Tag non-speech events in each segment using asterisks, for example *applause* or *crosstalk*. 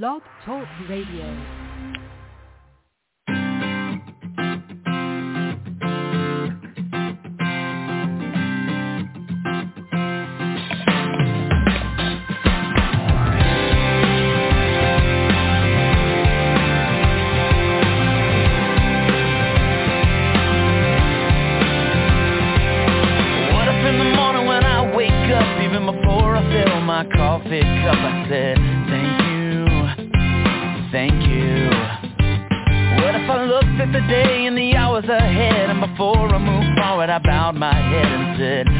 Blog Talk Radio. What if in the morning when I wake up, even before I fill my coffee cup, I said, my head and said,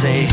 say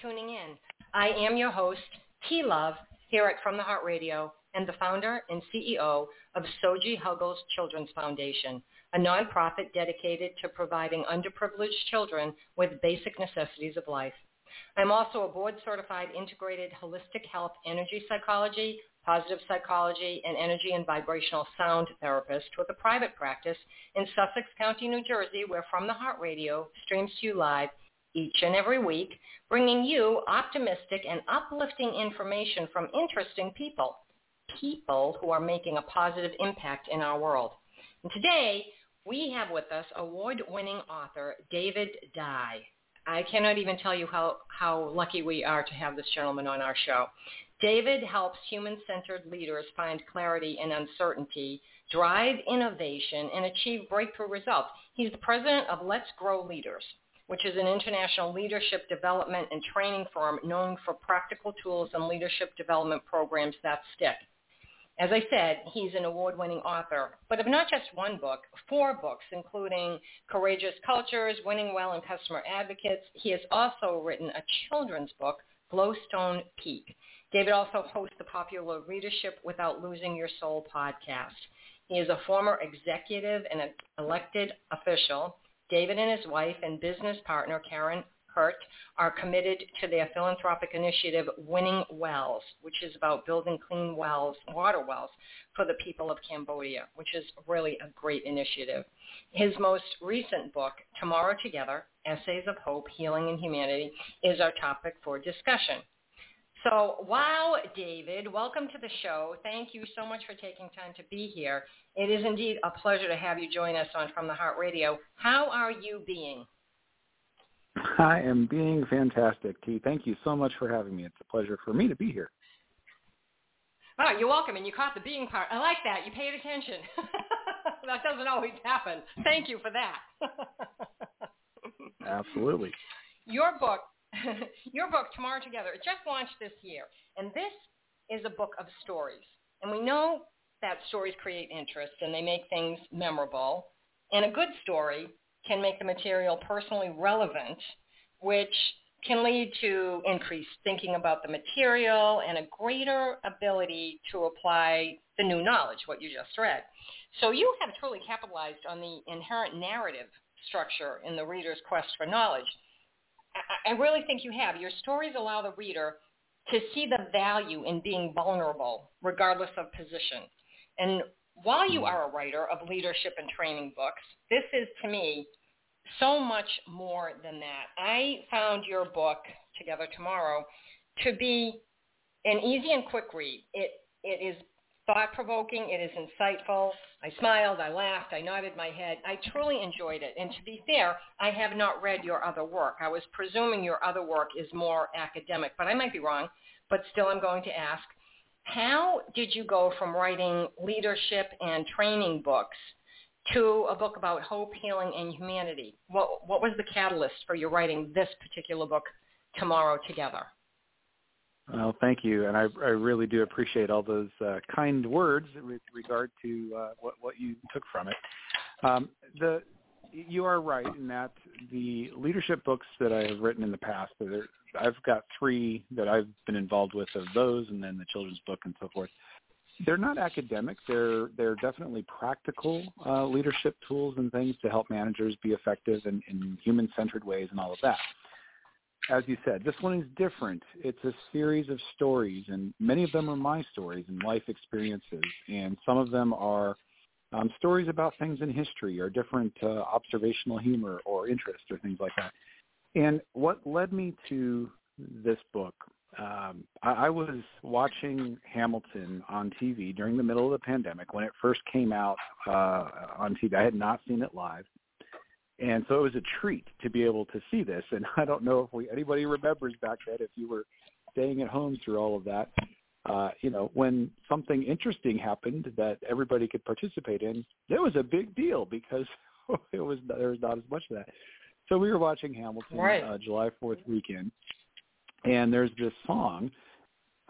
tuning in. I am your host, T Love, here at From the Heart Radio, and the founder and CEO of Soji Huggles Children's Foundation, a nonprofit dedicated to providing underprivileged children with basic necessities of life. I'm also a board-certified integrated holistic health energy psychology, positive psychology, and energy and vibrational sound therapist with a private practice in Sussex County, New Jersey, where From the Heart Radio streams to you live each and every week, bringing you optimistic and uplifting information from interesting people, people who are making a positive impact in our world. And today, we have with us award-winning author David Dye. I cannot even tell you how, how lucky we are to have this gentleman on our show. David helps human-centered leaders find clarity in uncertainty, drive innovation, and achieve breakthrough results. He's the president of Let's Grow Leaders, which is an international leadership development and training firm known for practical tools and leadership development programs that stick. As I said, he's an award-winning author, but of not just one book, four books, including Courageous Cultures, Winning Well, and Customer Advocates. He has also written a children's book, Glowstone Peak. David also hosts the popular Leadership Without Losing Your Soul podcast. He is a former executive and an elected official. David and his wife and business partner, Karin Hurt, are committed to their philanthropic initiative Winning Wells, which is about building clean wells, water wells for the people of Cambodia, which is really a great initiative. His most recent book, Tomorrow Together, Essays of Hope, Healing, and Humanity, is our topic for discussion. So, wow, David, welcome to the show. Thank you so much for taking time to be here. It is indeed a pleasure to have you join us on From the Heart Radio. How are you being? I am being fantastic, T. Thank you so much for having me. It's a pleasure for me to be here. Oh, you're welcome, and you caught the being part. I like that. You paid attention. *laughs* that doesn't always happen. Thank you for that. *laughs* Absolutely. Your book, *laughs* your book, Tomorrow Together, it just launched this year, and this is a book of stories. And we know that stories create interest and they make things memorable. And a good story can make the material personally relevant, which can lead to increased thinking about the material and a greater ability to apply the new knowledge, what you just read. So you have truly capitalized on the inherent narrative structure in the reader's quest for knowledge. I really think you have. Your stories allow the reader to see the value in being vulnerable, regardless of position. And while you mm-hmm. are a writer of leadership and training books, this is to me so much more than that. I found your book, Together Tomorrow, to be an easy and quick read. It, it is thought-provoking. It is insightful. I smiled. I laughed. I nodded my head. I truly enjoyed it. And to be fair, I have not read your other work. I was presuming your other work is more academic, but I might be wrong. But still, I'm going to ask, how did you go from writing leadership and training books to a book about hope, healing, and humanity. What, what was the catalyst for you writing this particular book, Tomorrow Together? Well, thank you, and I, I really do appreciate all those uh, kind words with regard to uh, what, what you took from it. Um, the you are right in that the leadership books that I have written in the past, I've got three that I've been involved with of those, and then the children's book and so forth they're not academic. They're they're definitely practical uh, leadership tools and things to help managers be effective in, in human-centered ways and all of that. As you said, this one is different. It's a series of stories, and many of them are my stories and life experiences, and some of them are um, stories about things in history or different uh, observational humor or interest or things like that. And what led me to this book um, I, I was watching Hamilton on TV during the middle of the pandemic when it first came out uh, on TV. I had not seen it live, and so it was a treat to be able to see this. And *laughs* I don't know if we anybody remembers back then if you were staying at home through all of that. Uh, you know, when something interesting happened that everybody could participate in, it was a big deal because *laughs* it was there was not as much of that. So we were watching Hamilton right. uh, July Fourth weekend, and there's this song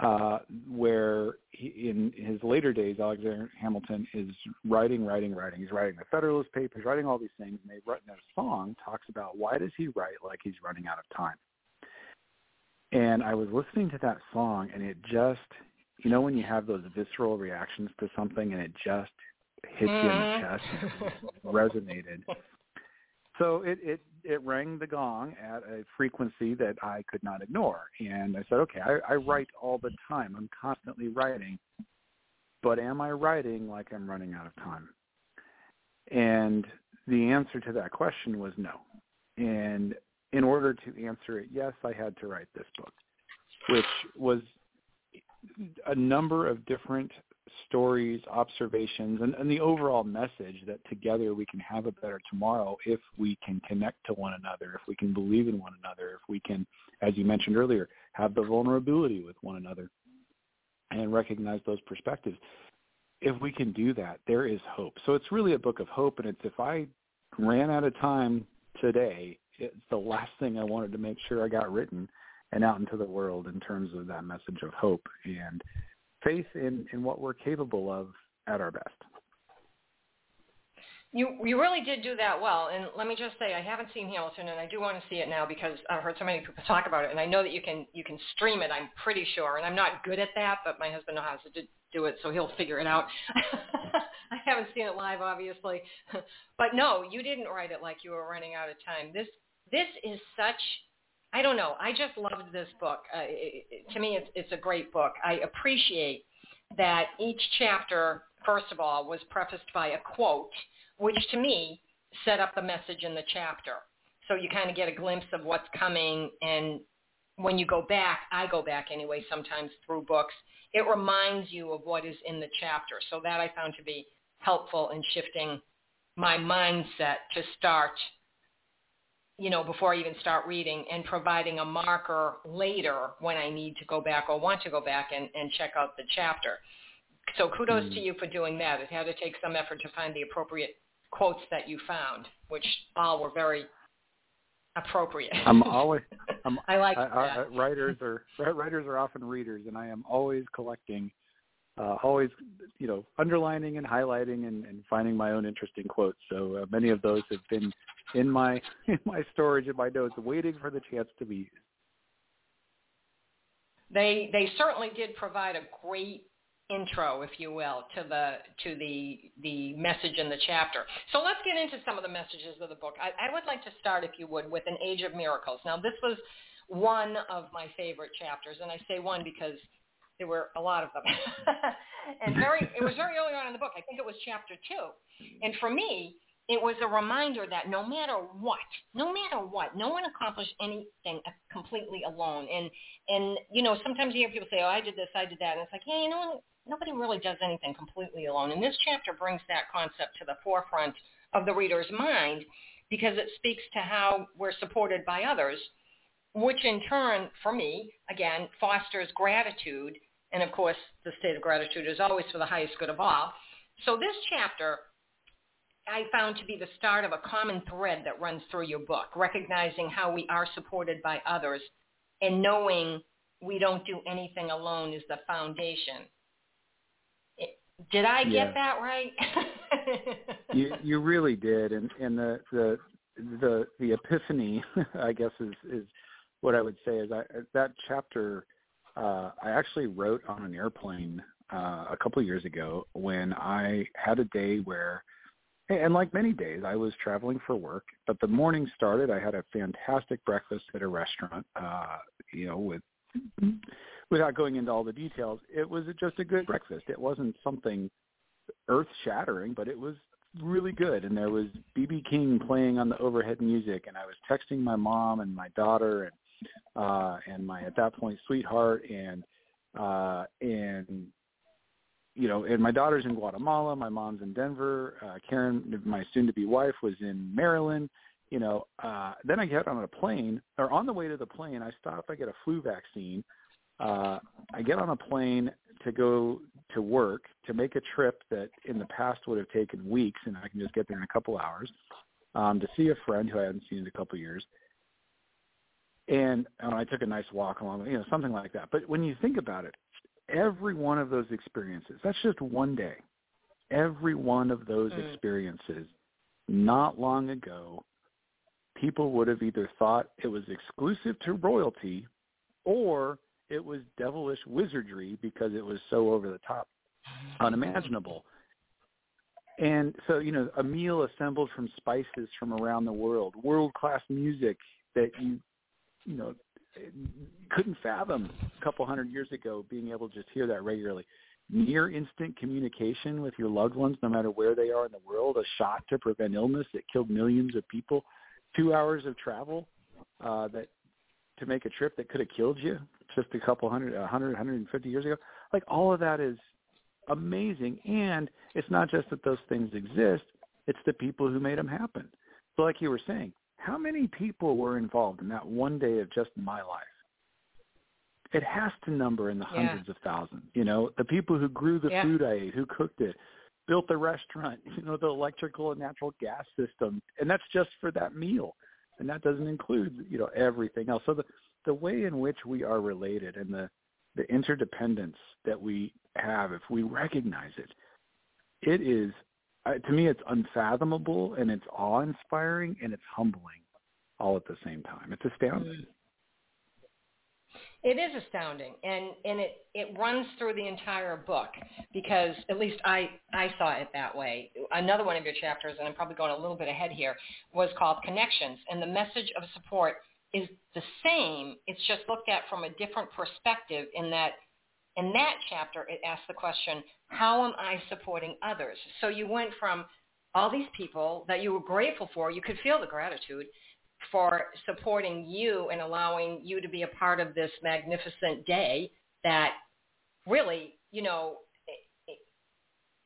uh, where he, in his later days, Alexander Hamilton is writing, writing, writing. He's writing the Federalist Papers, writing all these things, and they write their song talks about why does he write like he's running out of time. And I was listening to that song, and it just, you know, when you have those visceral reactions to something, and it just hits you in the mm-hmm. chest, resonated. *laughs* So it, it it rang the gong at a frequency that I could not ignore. And I said, okay, I, I write all the time. I'm constantly writing. But am I writing like I'm running out of time? And the answer to that question was no. And in order to answer it, yes, I had to write this book, which was a number of different stories, observations, and, and the overall message that together we can have a better tomorrow if we can connect to one another, if we can believe in one another, if we can, as you mentioned earlier, have the vulnerability with one another and recognize those perspectives. If we can do that, there is hope. So it's really a book of hope, and it's if I ran out of time today, it's the last thing I wanted to make sure I got written and out into the world in terms of that message of hope and faith in in what we're capable of at our best. You you really did do that well, and let me just say I haven't seen Hamilton, and I do want to see it now because I've heard so many people talk about it, and I know that you can you can stream it. I'm pretty sure, and I'm not good at that, but my husband knows how to do it, so he'll figure it out. *laughs* I haven't seen it live, obviously, *laughs* but no, you didn't write it like you were running out of time. This this is such I don't know. I just loved this book. Uh, it, it, to me, it's it's a great book. I appreciate that each chapter, first of all, was prefaced by a quote which to me set up the message in the chapter. So you kind of get a glimpse of what's coming and when you go back, I go back anyway sometimes through books, it reminds you of what is in the chapter. So that I found to be helpful in shifting my mindset to start, you know, before I even start reading and providing a marker later when I need to go back or want to go back and, and check out the chapter. So kudos mm. to you for doing that. It had to take some effort to find the appropriate quotes that you found, which all were very appropriate. I'm always. I'm, *laughs* I like I, I, writers are *laughs* writers are often readers, and I am always collecting, uh, always you know underlining and highlighting and, and finding my own interesting quotes. So uh, many of those have been in my *laughs* in my storage in my notes, waiting for the chance to be used. They they certainly did provide a great intro, if you will, to the to the the message in the chapter. So let's get into some of the messages of the book. I, I would like to start, if you would, with an Age of Miracles. Now, this was one of my favorite chapters, and I say one because there were a lot of them. *laughs* and very, it was very early on in the book. I think it was chapter two. And for me, it was a reminder that no matter what, no matter what, no one accomplished anything completely alone. And and you know, sometimes you hear people say, "Oh, I did this, I did that," and it's like, yeah, you know, nobody really does anything completely alone. And this chapter brings that concept to the forefront of the reader's mind because it speaks to how we're supported by others, which in turn, for me, again, fosters gratitude. And of course, the state of gratitude is always for the highest good of all. So this chapter I found to be the start of a common thread that runs through your book, recognizing how we are supported by others and knowing we don't do anything alone is the foundation. Did I get yeah. that right? *laughs* you you really did, and and the the the the epiphany, *laughs* I guess, is is what I would say is I that chapter uh, I actually wrote on an airplane uh, a couple of years ago when I had a day where, and like many days, I was traveling for work. But the morning started. I had a fantastic breakfast at a restaurant, uh, you know, with without going into all the details, it was just a good breakfast. It wasn't something earth shattering, but it was really good. And there was BB King playing on the overhead music, and I was texting my mom and my daughter and uh, and my at that point sweetheart and uh, and you know, and my daughter's in Guatemala, my mom's in Denver, uh, Karin, my soon-to-be wife, was in Maryland. You know, uh, then I get on a plane, or on the way to the plane, I stop, I get a flu vaccine, uh, I get on a plane to go to work to make a trip that in the past would have taken weeks, and I can just get there in a couple hours um, to see a friend who I hadn't seen in a couple years. And uh, I took a nice walk along, you know, something like that. But when you think about it, every one of those experiences, that's just one day. Every one of those mm. experiences, not long ago, people would have either thought it was exclusive to royalty or it was devilish wizardry because it was so over the top, unimaginable. And so, you know, a meal assembled from spices from around the world, world class music that you, you know, couldn't fathom a couple hundred years ago being able to just hear that regularly. Near instant communication with your loved ones, no matter where they are in the world, a shot to prevent illness that killed millions of people, two hours of travel uh, that to make a trip that could have killed you just a couple hundred, a hundred, hundred and fifty years ago. Like all of that is amazing, and it's not just that those things exist; it's the people who made them happen. So, like you were saying, how many people were involved in that one day of just my life? It has to number in the yeah. hundreds of thousands. You know, the people who grew the yeah. food I ate, who cooked it, built the restaurant, *laughs* you know, the electrical and natural gas system, and that's just for that meal, and that doesn't include you know everything else. So the the way in which we are related and the the interdependence that we have, if we recognize it, it is to me it's unfathomable and it's awe-inspiring and it's humbling all at the same time. It's astounding. Mm. It is astounding, and and it it runs through the entire book because at least I I saw it that way. Another one of your chapters, and I'm probably going a little bit ahead here, was called Connections, and the message of support is the same. It's just looked at from a different perspective. In that, in that chapter, it asks the question, how am I supporting others? So you went from all these people that you were grateful for, you could feel the gratitude, for supporting you and allowing you to be a part of this magnificent day that really, you know,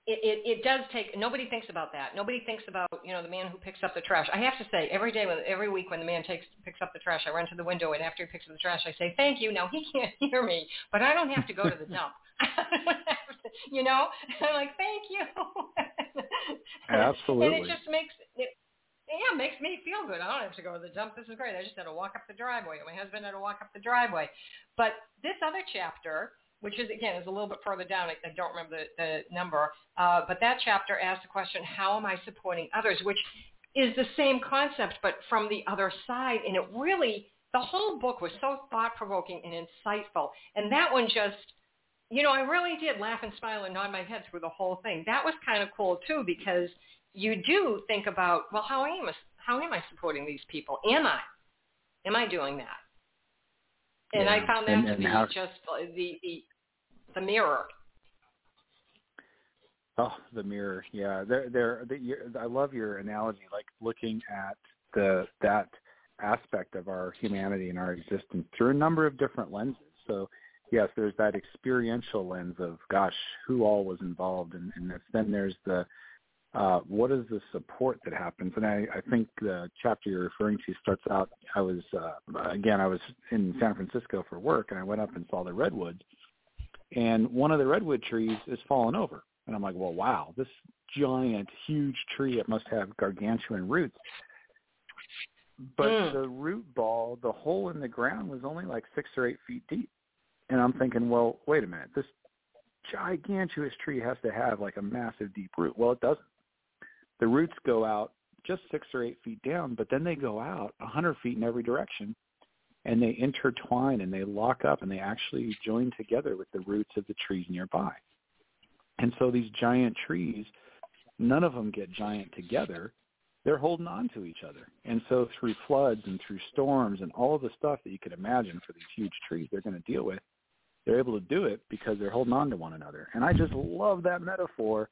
it, it, it does take, nobody thinks about that. Nobody thinks about, you know, the man who picks up the trash. I have to say, every day, when, every week when the man takes picks up the trash, I run to the window and after he picks up the trash, I say, thank you. Now, he can't *laughs* hear me, but I don't have to go to the dump. *laughs* you know? *laughs* I'm like, thank you. Absolutely. and it just makes, it, yeah, it makes me feel good. I don't have to go to the dump. This is great. I just had to walk up the driveway. My husband had to walk up the driveway. But this other chapter, which is again is a little bit further down. I, I don't remember the, the number, uh, but that chapter asks the question, "How am I supporting others?" Which is the same concept, but from the other side. And it really, the whole book was so thought provoking and insightful. And that one just, you know, I really did laugh and smile and nod my head through the whole thing. That was kind of cool too because you do think about, well, how am I, how am I supporting these people? Am I? Am I doing that? And yeah. I found that and, to and be how... just the, the the mirror. Oh, the mirror. Yeah, there, there. The, I love your analogy, like looking at the that aspect of our humanity and our existence through a number of different lenses. So, yes, there's that experiential lens of, gosh, who all was involved in, in this. Then there's the uh, what is the support that happens? And I, I think the chapter you're referring to starts out. I was uh, again, I was in San Francisco for work, and I went up and saw the redwoods, and one of the redwood trees is fallen over, and I'm like, well, wow, this giant, huge tree, it must have gargantuan roots. But mm. the root ball, the hole in the ground was only like six or eight feet deep. And I'm thinking, well, wait a minute, this gigantuous tree has to have like a massive deep root. Well, it doesn't the roots go out just six or eight feet down, but then they go out a hundred feet in every direction and they intertwine and they lock up and they actually join together with the roots of the trees nearby. And so these giant trees, none of them get giant together. They're holding on to each other. And so through floods and through storms and all of the stuff that you could imagine for these huge trees they're going to deal with, they're able to do it because they're holding on to one another. And I just love that metaphor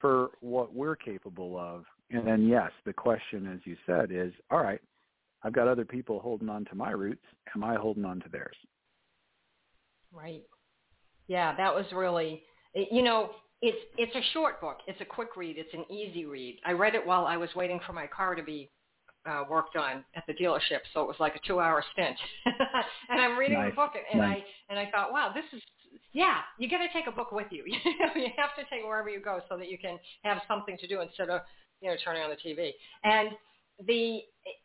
for what we're capable of. And then, yes, the question, as you said, is, all right, I've got other people holding on to my roots. Am I holding on to theirs? Right. Yeah, that was really, you know, it's it's a short book. It's a quick read. It's an easy read. I read it while I was waiting for my car to be uh, worked on at the dealership, so it was like a two-hour stint. *laughs* and I'm reading nice. the book, and nice. I and I thought, wow, this is yeah, you got to take a book with you. *laughs* you have to take it wherever you go so that you can have something to do instead of you know turning on the TV. And the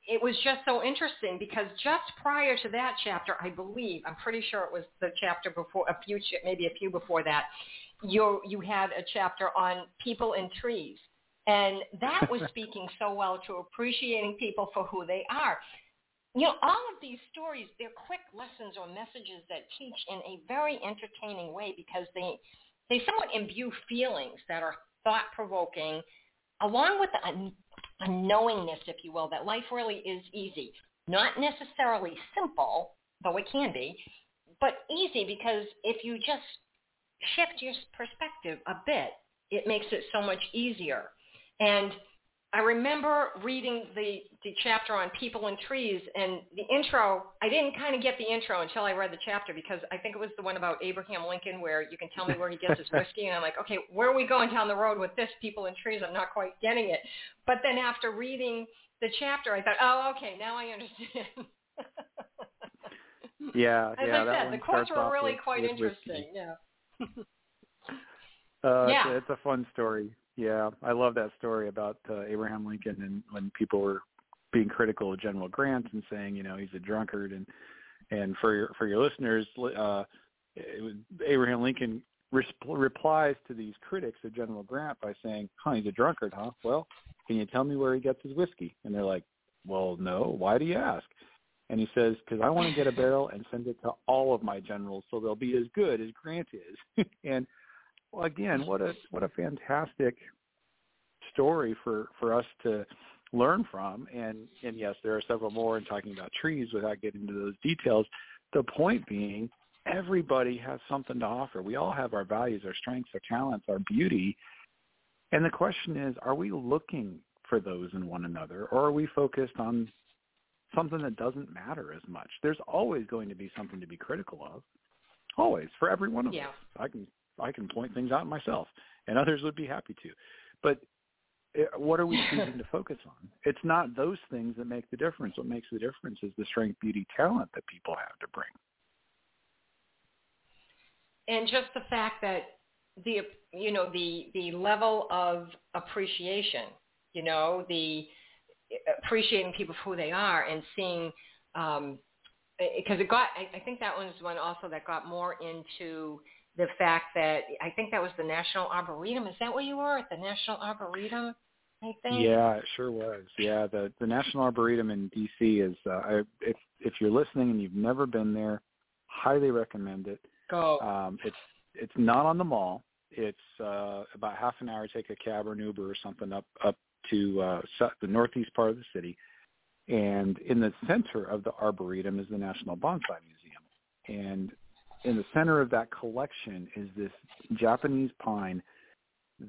it was just so interesting because just prior to that chapter, I believe I'm pretty sure it was the chapter before a few maybe a few before that. You you had a chapter on people and trees. And that was *laughs* speaking so well to appreciating people for who they are you know, all of these stories, they're quick lessons or messages that teach in a very entertaining way because they they somewhat imbue feelings that are thought provoking, along with a, a knowingness, if you will, that life really is easy. Not necessarily simple, though it can be, but easy because if you just shift your perspective a bit, it makes it so much easier. And I remember reading the, the chapter on people and trees and the intro, I didn't kind of get the intro until I read the chapter because I think it was the one about Abraham Lincoln where you can tell me where he gets his whiskey and I'm like, okay, where are we going down the road with this people and trees? I'm not quite getting it. But then after reading the chapter, I thought, oh, okay, now I understand. *laughs* yeah, As yeah. I said, the quotes were really with, quite with interesting. Whiskey. Yeah. uh, yeah. It's, it's a fun story. Yeah, I love that story about uh, Abraham Lincoln and when people were being critical of General Grant and saying, you know, he's a drunkard and and for your for your listeners, uh, Abraham Lincoln replies to these critics of General Grant by saying, "Huh, he's a drunkard, huh? Well, can you tell me where he gets his whiskey?" And they're like, "Well, no. Why do you ask?" And he says, "Because I want to get a barrel and send it to all of my generals, so they'll be as good as Grant is." *laughs* and well, again, mm-hmm. what a what a fantastic story for for us to learn from. And and yes, there are several more in talking about trees without getting into those details. The point being, everybody has something to offer. We all have our values, our strengths, our talents, our beauty. And the question is, are we looking for those in one another or are we focused on something that doesn't matter as much? There's always going to be something to be critical of. Always, for every one of yeah. us. I can I can point things out myself and others would be happy to. But eh, what are we *laughs* choosing to focus on? It's not those things that make the difference. What makes the difference is the strength, beauty, talent that people have to bring and just the fact that the you know the the level of appreciation you know the appreciating people for who they are and seeing um because it got I, I think that one was one also that got more into the fact that I think that was the National Arboretum. Is that where you were at the National Arboretum? I think. Yeah, it sure was. Yeah, the the National Arboretum in DC is. Uh, I, if if you're listening and you've never been there, highly recommend it. Go. Um, it's it's not on the mall. It's uh, about half an hour. Take a cab or an Uber or something up up to uh, the northeast part of the city. And in the center of the arboretum is the National Bonsai Museum. And in the center of that collection is this Japanese pine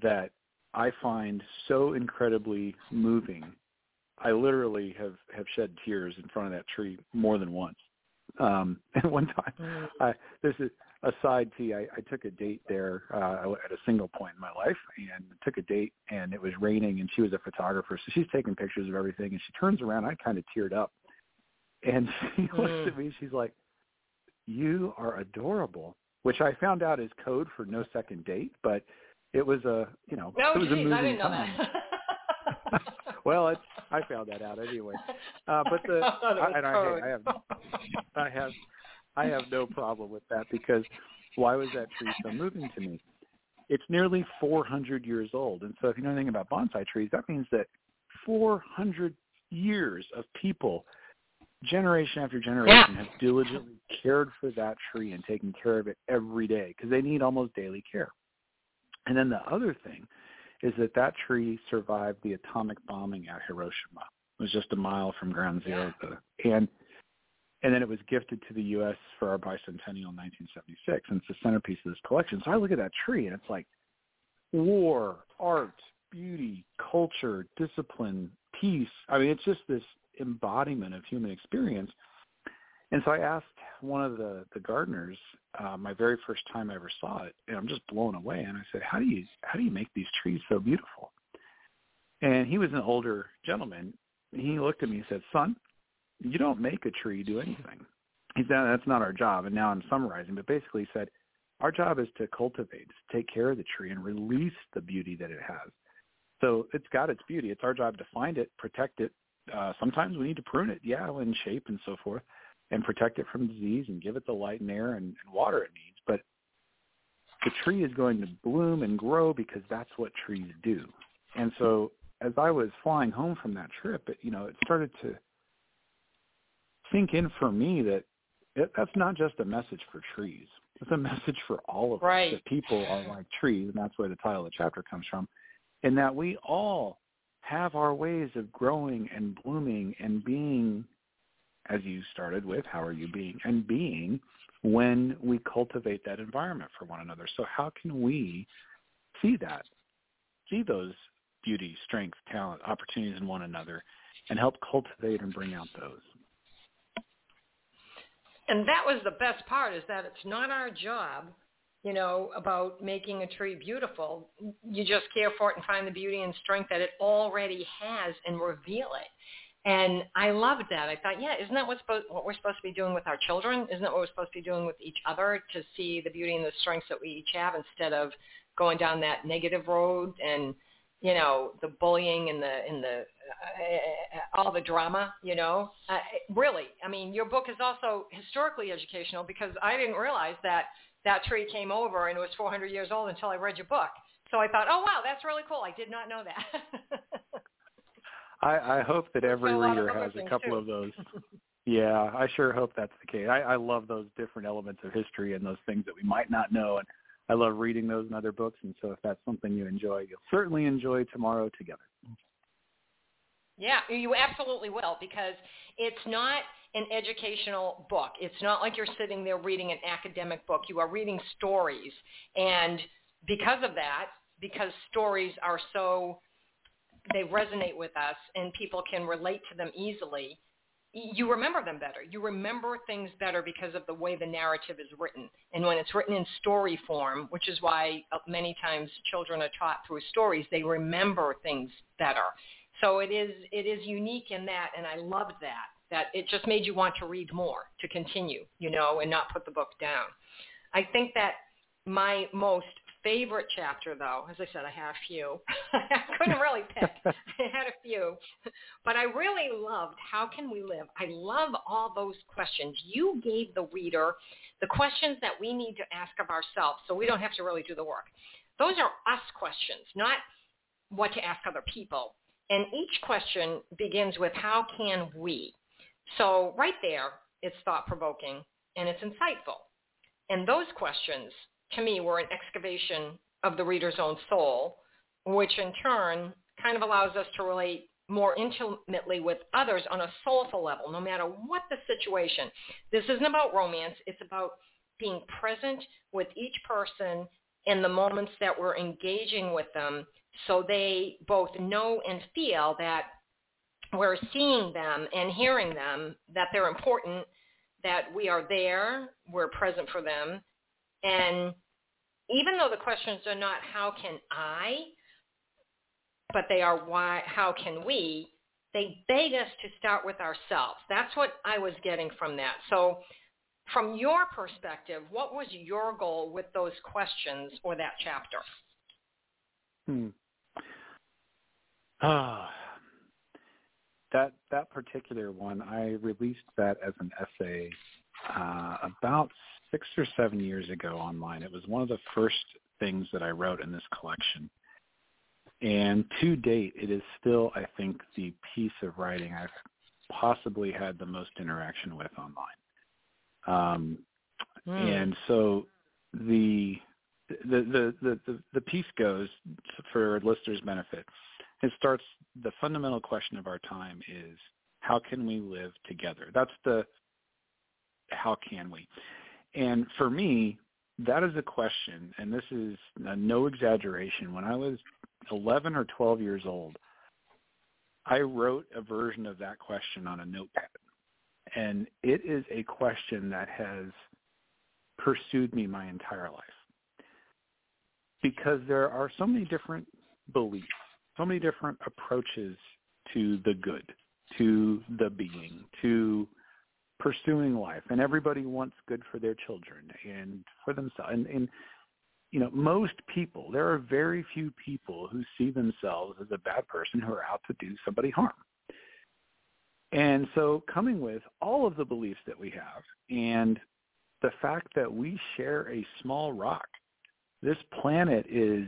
that I find so incredibly moving. I literally have have shed tears in front of that tree more than once. Um, *laughs* and one time, mm. I, there's a, a side tea. I, I took a date there uh, at a single point in my life, and took a date, and it was raining, and she was a photographer, so she's taking pictures of everything, and she turns around, I kind of teared up, and *laughs* she mm. looks at me, she's like, "You are adorable," which I found out is code for no second date, but it was a, you know, no, it was geez, a moving I didn't know time. that. *laughs* well, it's, I found that out anyway. Uh, but the *laughs* I, and I, I have I have I have no problem with that because why was that tree so moving to me? It's nearly 400 years old, and so if you know anything about bonsai trees, that means that 400 years of people, generation after generation, have diligently cared for that tree and taken care of it every day because they need almost daily care. And then the other thing is that that tree survived the atomic bombing at Hiroshima. It was just a mile from ground zero. Yeah. And and then it was gifted to the U.S. for our bicentennial in 1976, and it's the centerpiece of this collection. So I look at that tree, and it's like war, art, beauty, culture, discipline, peace. I mean, it's just this embodiment of human experience. And so I asked one of the the gardeners uh, my very first time I ever saw it, and I'm just blown away. And I said, "How do you how do you make these trees so beautiful?" And he was an older gentleman. He looked at me and said, "Son, you don't make a tree do anything. He said that's not our job. And now I'm summarizing, but basically he said our job is to cultivate, to take care of the tree and release the beauty that it has. So it's got its beauty. It's our job to find it, protect it. Uh, sometimes we need to prune it, yeah, in shape and so forth, and protect it from disease and give it the light and air and, and water it needs. But the tree is going to bloom and grow because that's what trees do. And so as I was flying home from that trip, it, you know, it started to sink in for me that it, that's not just a message for trees. It's a *laughs* message for all of right. us that people are like trees, and that's where the title of the chapter comes from, and that we all have our ways of growing and blooming and being, as you started with, how are you being, and being when we cultivate that environment for one another. So how can we see that, see those beauty, strength, talent, opportunities in one another, and help cultivate and bring out those? and that was the best part is that it's not our job you know about making a tree beautiful you just care for it and find the beauty and strength that it already has and reveal it. And i loved that. I thought yeah isn't that what's what we're supposed to be doing with our children? Isn't that what we're supposed to be doing with each other to see the beauty and the strengths that we each have instead of going down that negative road and you know the bullying and the and the uh, all the drama you know? Uh, really i mean your book is also historically educational because i didn't realize that that tree came over and it was 400 years old until I read your book. So I thought, oh wow, that's really cool. I did not know that. *laughs* I, I hope that every reader has a couple too. of those. yeah, I sure hope that's the case. I, I love those different elements of history and those things that we might not know, and I love reading those in other books. And so, if that's something you enjoy, you'll certainly enjoy tomorrow together. Yeah, you absolutely will because it's not an educational book. It's not like you're sitting there reading an academic book. You are reading stories. And because of that, because stories are so, they resonate with us and people can relate to them easily, you remember them better. You remember things better because of the way the narrative is written. And when it's written in story form, which is why uh, many times children are taught through stories, they remember things better. So it is it is unique in that, and I loved that. That it just made you want to read more, to continue, you know, and not put the book down. I think that my most favorite chapter, though, as I said, I had a few. *laughs* I couldn't really *laughs* pick. I had a few, but I really loved how can we live. I love all those questions. You gave the reader the questions that we need to ask of ourselves, so we don't have to really do the work. Those are us questions, not what to ask other people. And each question begins with how can we? So right there, it's thought-provoking and it's insightful. And those questions, to me, were an excavation of the reader's own soul, which in turn kind of allows us to relate more intimately with others on a soulful level, no matter what the situation. This isn't about romance. It's about being present with each person in the moments that we're engaging with them so they both know and feel that we're seeing them and hearing them, that they're important, that we are there, we're present for them. And even though the questions are not how can I, but they are why, how can we, they beg us to start with ourselves. That's what I was getting from that. So from your perspective, what was your goal with those questions or that chapter? Hmm. Ah, *sighs* that that particular one, I released that as an essay uh, about six or seven years ago online. It was one of the first things that I wrote in this collection. And to date, it is still, I think, the piece of writing I've possibly had the most interaction with online. Um, mm. And so the the, the the the the piece goes for listeners' benefit it starts the fundamental question of our time is how can we live together? That's the how can we? And for me, that is a question, and this is no exaggeration. When I was 11 or 12 years old, I wrote a version of that question on a notepad. And it is a question that has pursued me my entire life. Because there are so many different beliefs so many different approaches to the good, to the being, to pursuing life. And everybody wants good for their children and for themselves. And, and you know, most people, there are very few people who see themselves as a bad person who are out to do somebody harm. And so coming with all of the beliefs that we have and the fact that we share a small rock, this planet is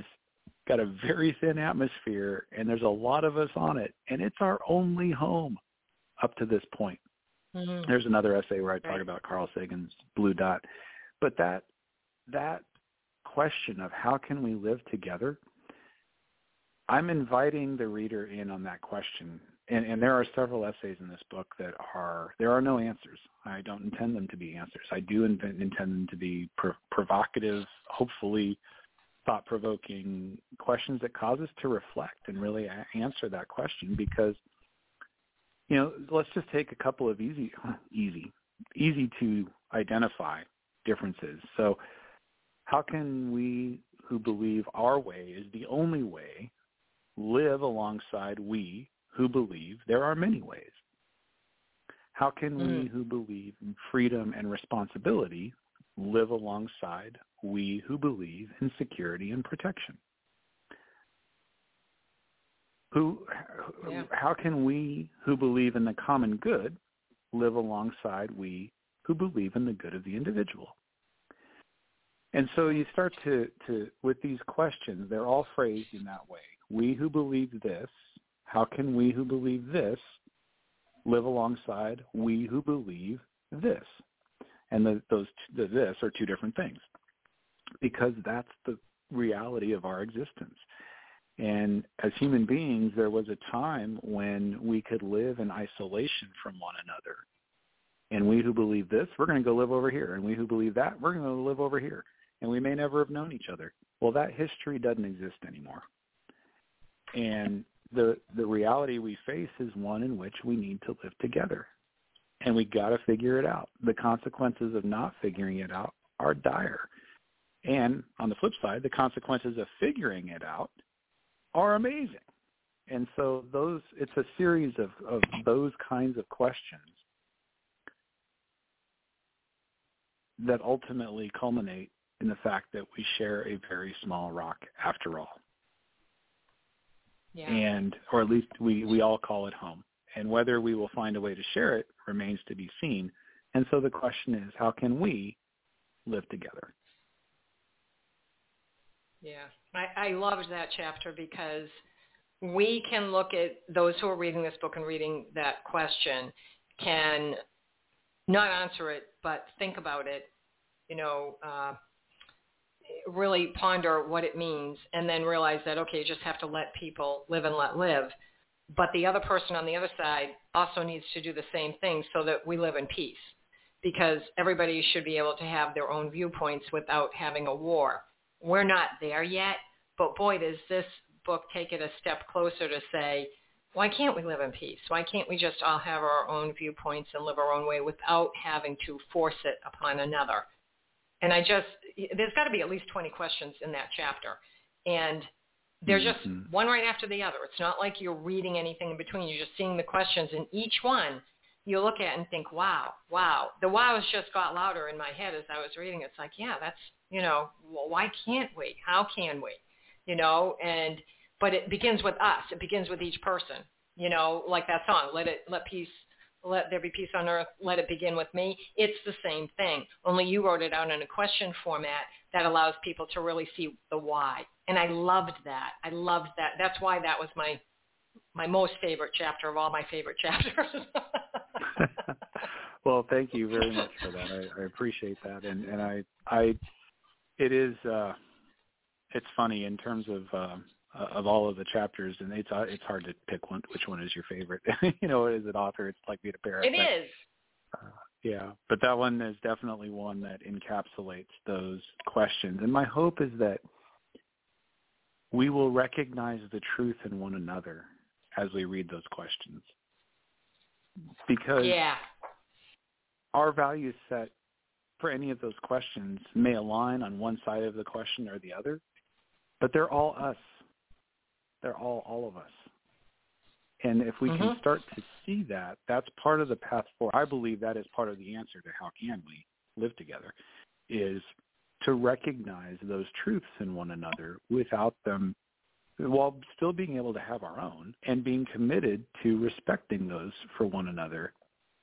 got a very thin atmosphere and there's a lot of us on it and it's our only home up to this point. Mm-hmm. There's another essay where I talk right. about Carl Sagan's blue dot. But that that question of how can we live together, I'm inviting the reader in on that question. And, and there are several essays in this book that are there are no answers. I don't intend them to be answers. I do intend them to be provocative, hopefully thought-provoking questions that cause us to reflect and really answer that question because you know let's just take a couple of easy easy easy to identify differences so how can we who believe our way is the only way live alongside we who believe there are many ways how can mm. we who believe in freedom and responsibility live alongside we who believe in security and protection? Who, yeah. how can we who believe in the common good live alongside we who believe in the good of the individual? And so you start to, to, with these questions, they're all phrased in that way. We who believe this, how can we who believe this live alongside we who believe this? And the, those, the this are two different things because that's the reality of our existence. And as human beings, there was a time when we could live in isolation from one another. And we who believe this, we're going to go live over here. And we who believe that, we're going to live over here and we may never have known each other. Well, that history doesn't exist anymore. And the the reality we face is one in which we need to live together. And we got to figure it out. The consequences of not figuring it out are dire. And on the flip side, the consequences of figuring it out are amazing. And so those it's a series of, of those kinds of questions that ultimately culminate in the fact that we share a very small rock after all. Yeah. And or at least we, we all call it home. And whether we will find a way to share it remains to be seen. And so the question is, how can we live together? Yeah. I, I loved that chapter because we can look at those who are reading this book and reading that question can not answer it, but think about it, you know, uh, really ponder what it means and then realize that, okay, you just have to let people live and let live. But the other person on the other side also needs to do the same thing so that we live in peace because everybody should be able to have their own viewpoints without having a war. We're not there yet, but boy, does this book take it a step closer to say, why can't we live in peace? Why can't we just all have our own viewpoints and live our own way without having to force it upon another? And I just, there's got to be at least 20 questions in that chapter. And they're just mm-hmm. one right after the other. It's not like you're reading anything in between. You're just seeing the questions. And each one you look at and think, wow, wow. The wows just got louder in my head as I was reading. It's like, yeah, that's, you know, well, why can't we? How can we? You know, and, but it begins with us. It begins with each person. You know, like that song, let it, let peace let there be peace on earth, let it begin with me. It's the same thing, only you wrote it out in a question format that allows people to really see the why. And I loved that. I loved that. That's why that was my my most favorite chapter of all my favorite *laughs* chapters. *laughs* well, thank you very much for that. I, I appreciate that, and and I I it is uh, it's funny in terms of um, uh, of all of the chapters, and it's uh, it's hard to pick one which one is your favorite. *laughs* you know, as an author, it's like being a parent. It is. Uh, yeah, but that one is definitely one that encapsulates those questions, and my hope is that we will recognize the truth in one another as we read those questions, because yeah. our value set for any of those questions may align on one side of the question or the other, but they're all us they're all all of us. And if we mm-hmm. can start to see that, that's part of the path forward. I believe that is part of the answer to how can we live together, is to recognize those truths in one another without them, while still being able to have our own and being committed to respecting those for one another,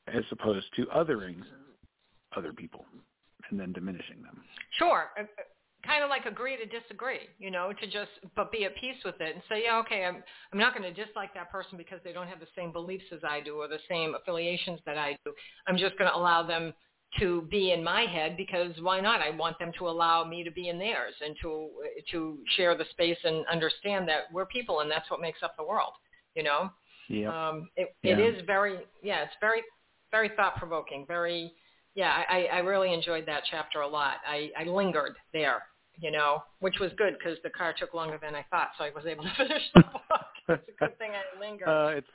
as opposed to othering other people and then diminishing them. Sure uh, uh, kind of like agree to disagree, you know, to just but be at peace with it and say, yeah, okay, I'm I'm not going to dislike that person because they don't have the same beliefs as I do or the same affiliations that I do. I'm just going to allow them to be in my head because why not? I want them to allow me to be in theirs and to uh, to share the space and understand that we're people and that's what makes up the world, you know. Yeah. Um, it, yeah. it is very yeah, it's very very thought provoking, very yeah, I, I really enjoyed that chapter a lot. I, I lingered there you know, which was good because the car took longer than I thought, so I was able to *laughs* finish the book. It's a good thing I lingered. Uh, it's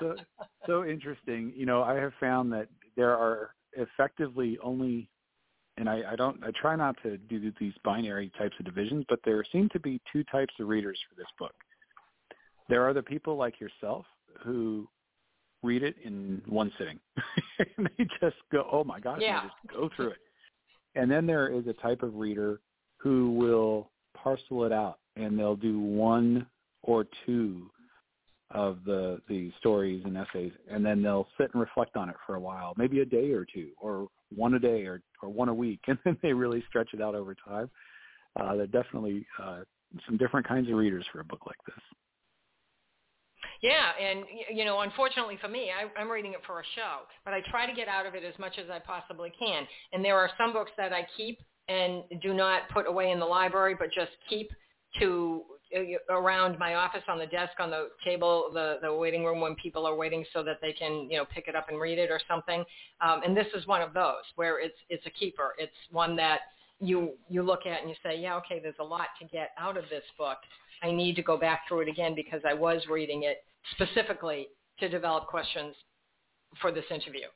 so, so interesting. You know, I have found that there are effectively only, and I, I don't, I try not to do these binary types of divisions, but there seem to be two types of readers for this book. There are the people like yourself who read it in one sitting. *laughs* *laughs* and they just go, oh my gosh, yeah. they just go through it. And then there is a type of reader who will parcel it out and they'll do one or two of the the stories and essays, and then they'll sit and reflect on it for a while, maybe a day or two, or one a day, or or one a week, *laughs* and then they really stretch it out over time. Uh, they're definitely uh, some different kinds of readers for a book like this. Yeah, and you know, unfortunately for me, I, I'm reading it for a show, but I try to get out of it as much as I possibly can. And there are some books that I keep and do not put away in the library, but just keep to uh, around my office on the desk on the table the the waiting room when people are waiting so that they can you know pick it up and read it or something. Um, and this is one of those where it's it's a keeper. It's one that you you look at and you say yeah okay there's a lot to get out of this book i need to go back through it again because i was reading it specifically to develop questions for this interview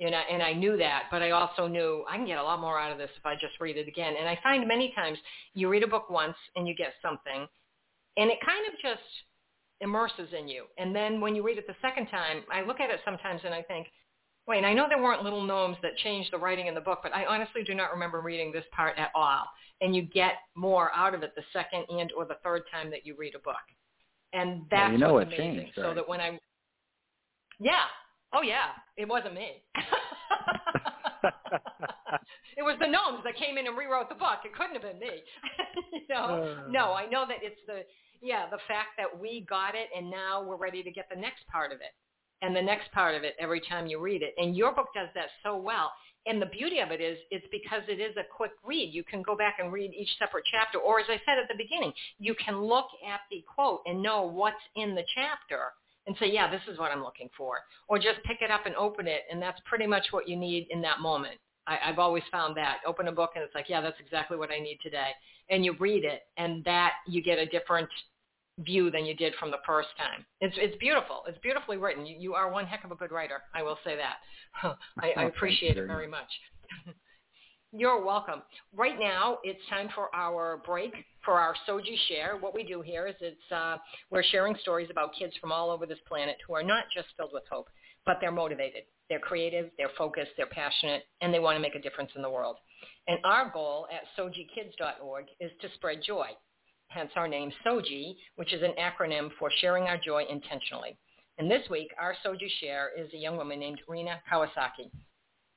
and I, and I knew that, but I also knew I can get a lot more out of this if I just read it again. And I find many times you read a book once and you get something, and it kind of just immerses in you. And then when you read it the second time, I look at it sometimes and I think, wait, and I know there weren't little gnomes that changed the writing in the book, but I honestly do not remember reading this part at all. And you get more out of it the second and or the third time that you read a book. And that's well, you know what's it amazing. Changed, right? So that when I, yeah, oh yeah, it wasn't me. *laughs* *laughs* it was the gnomes that came in and rewrote the book. It couldn't have been me. *laughs* you know? Uh. No, I know that it's the yeah, the fact that we got it and now we're ready to get the next part of it. And the next part of it every time you read it. And your book does that so well. And the beauty of it is it's because it is a quick read. You can go back and read each separate chapter. Or as I said at the beginning, you can look at the quote and know what's in the chapter and say, yeah, this is what I'm looking for. Or just pick it up and open it, and that's pretty much what you need in that moment. I, I've always found that. Open a book, and it's like, yeah, that's exactly what I need today. And you read it, and that you get a different view than you did from the first time. It's it's beautiful. It's beautifully written. You, you are one heck of a good writer. I will say that. *laughs* I, I appreciate it very much. *laughs* You're welcome. Right now, it's time for our break for our Soji Share. What we do here is it's uh, we're sharing stories about kids from all over this planet who are not just filled with hope, but they're motivated. They're creative, they're focused, they're passionate, and they want to make a difference in the world. And our goal at sojikids.org is to spread joy. Hence our name Soji, which is an acronym for sharing our joy intentionally. And this week, our Soji Share is a young woman named Rena Kawasaki.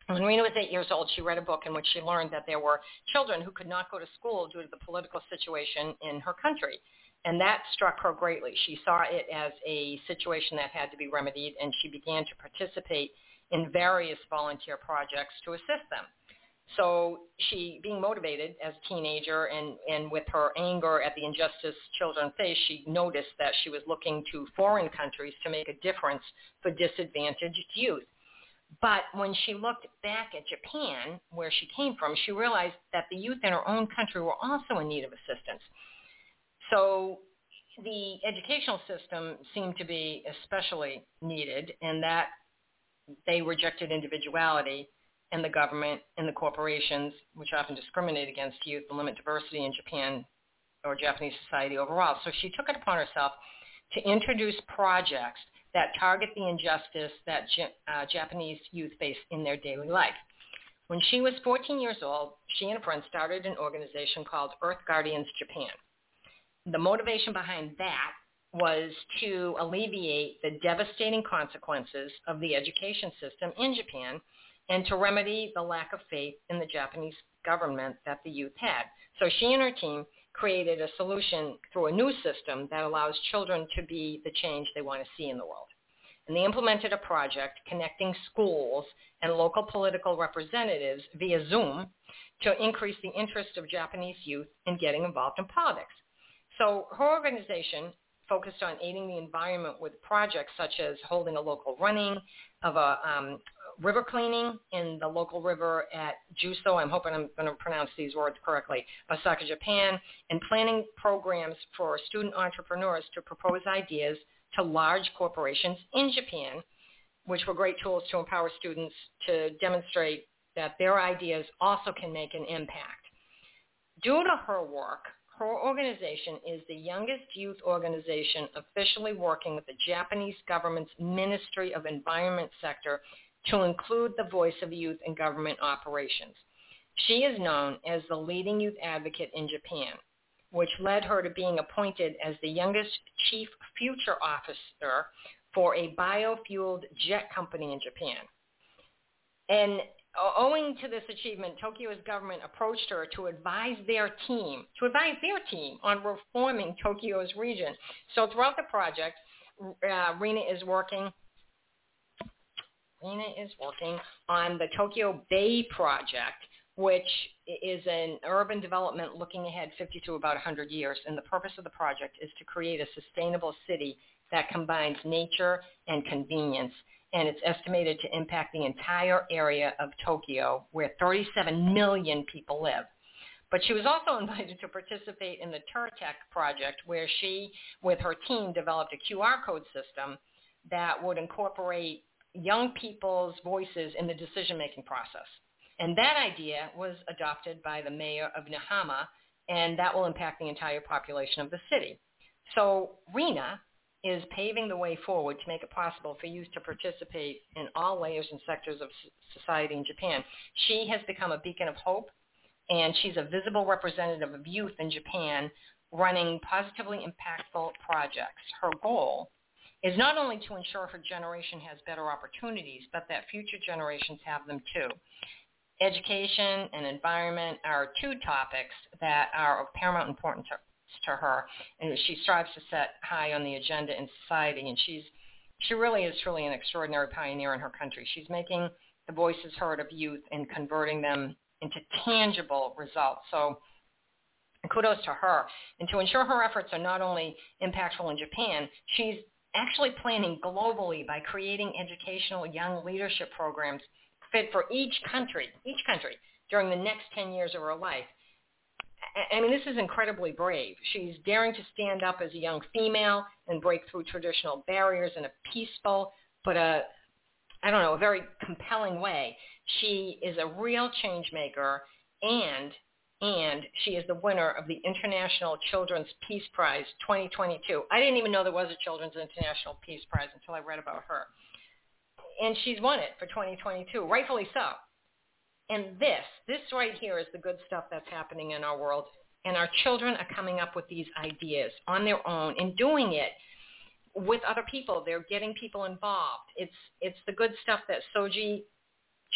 When Rena was eight years old, she read a book in which she learned that there were children who could not go to school due to the political situation in her country. And that struck her greatly. She saw it as a situation that had to be remedied, and she began to participate in various volunteer projects to assist them. So she, being motivated as a teenager and, and with her anger at the injustice children face, she noticed that she was looking to foreign countries to make a difference for disadvantaged youth. But when she looked back at Japan, where she came from, she realized that the youth in her own country were also in need of assistance. So the educational system seemed to be especially needed in that they rejected individuality and the government and the corporations, which often discriminate against youth and limit diversity in Japan or Japanese society overall. So she took it upon herself to introduce projects that target the injustice that uh, Japanese youth face in their daily life. When she was 14 years old, she and a friend started an organization called Earth Guardians Japan. The motivation behind that was to alleviate the devastating consequences of the education system in Japan and to remedy the lack of faith in the Japanese government that the youth had. So she and her team created a solution through a new system that allows children to be the change they want to see in the world. And they implemented a project connecting schools and local political representatives via Zoom to increase the interest of Japanese youth in getting involved in politics. So her organization focused on aiding the environment with projects such as holding a local running of a um, river cleaning in the local river at Juso. I'm hoping I'm going to pronounce these words correctly. Osaka, Japan, and planning programs for student entrepreneurs to propose ideas to large corporations in Japan, which were great tools to empower students to demonstrate that their ideas also can make an impact. Due to her work, her organization is the youngest youth organization officially working with the Japanese government's Ministry of Environment sector to include the voice of youth in government operations. She is known as the leading youth advocate in Japan. which led her to being appointed as the youngest chief future officer for a biofueled jet company in Japan. And owing to this achievement, Tokyo's government approached her to advise their team, to advise their team on reforming Tokyo's region. So throughout the project, uh, Rina is working Lena is working on the Tokyo Bay project, which is an urban development looking ahead 50 to about 100 years. And the purpose of the project is to create a sustainable city that combines nature and convenience. And it's estimated to impact the entire area of Tokyo, where 37 million people live. But she was also *laughs* invited to participate in the Turtech project, where she, with her team, developed a QR code system that would incorporate young people's voices in the decision-making process. And that idea was adopted by the mayor of Nahama, and that will impact the entire population of the city. So RENA is paving the way forward to make it possible for youth to participate in all layers and sectors of society in Japan. She has become a beacon of hope, and she's a visible representative of youth in Japan running positively impactful projects. Her goal is not only to ensure her generation has better opportunities, but that future generations have them too. Education and environment are two topics that are of paramount importance to, her, and she strives to set high on the agenda in society, and she's she really is truly an extraordinary pioneer in her country. She's making the voices heard of youth and converting them into tangible results. So kudos to her. And to ensure her efforts are not only impactful in Japan, she's actually planning globally by creating educational young leadership programs fit for each country, each country during the next 10 years of her life. I mean, this is incredibly brave. She's daring to stand up as a young female and break through traditional barriers in a peaceful, but a, I don't know, a very compelling way. She is a real change maker and and she is the winner of the International Children's Peace Prize 2022. I didn't even know there was a Children's International Peace Prize until I read about her. And she's won it for 2022, rightfully so. And this, this right here is the good stuff that's happening in our world. And our children are coming up with these ideas on their own and doing it with other people. They're getting people involved. It's, it's the good stuff that Soji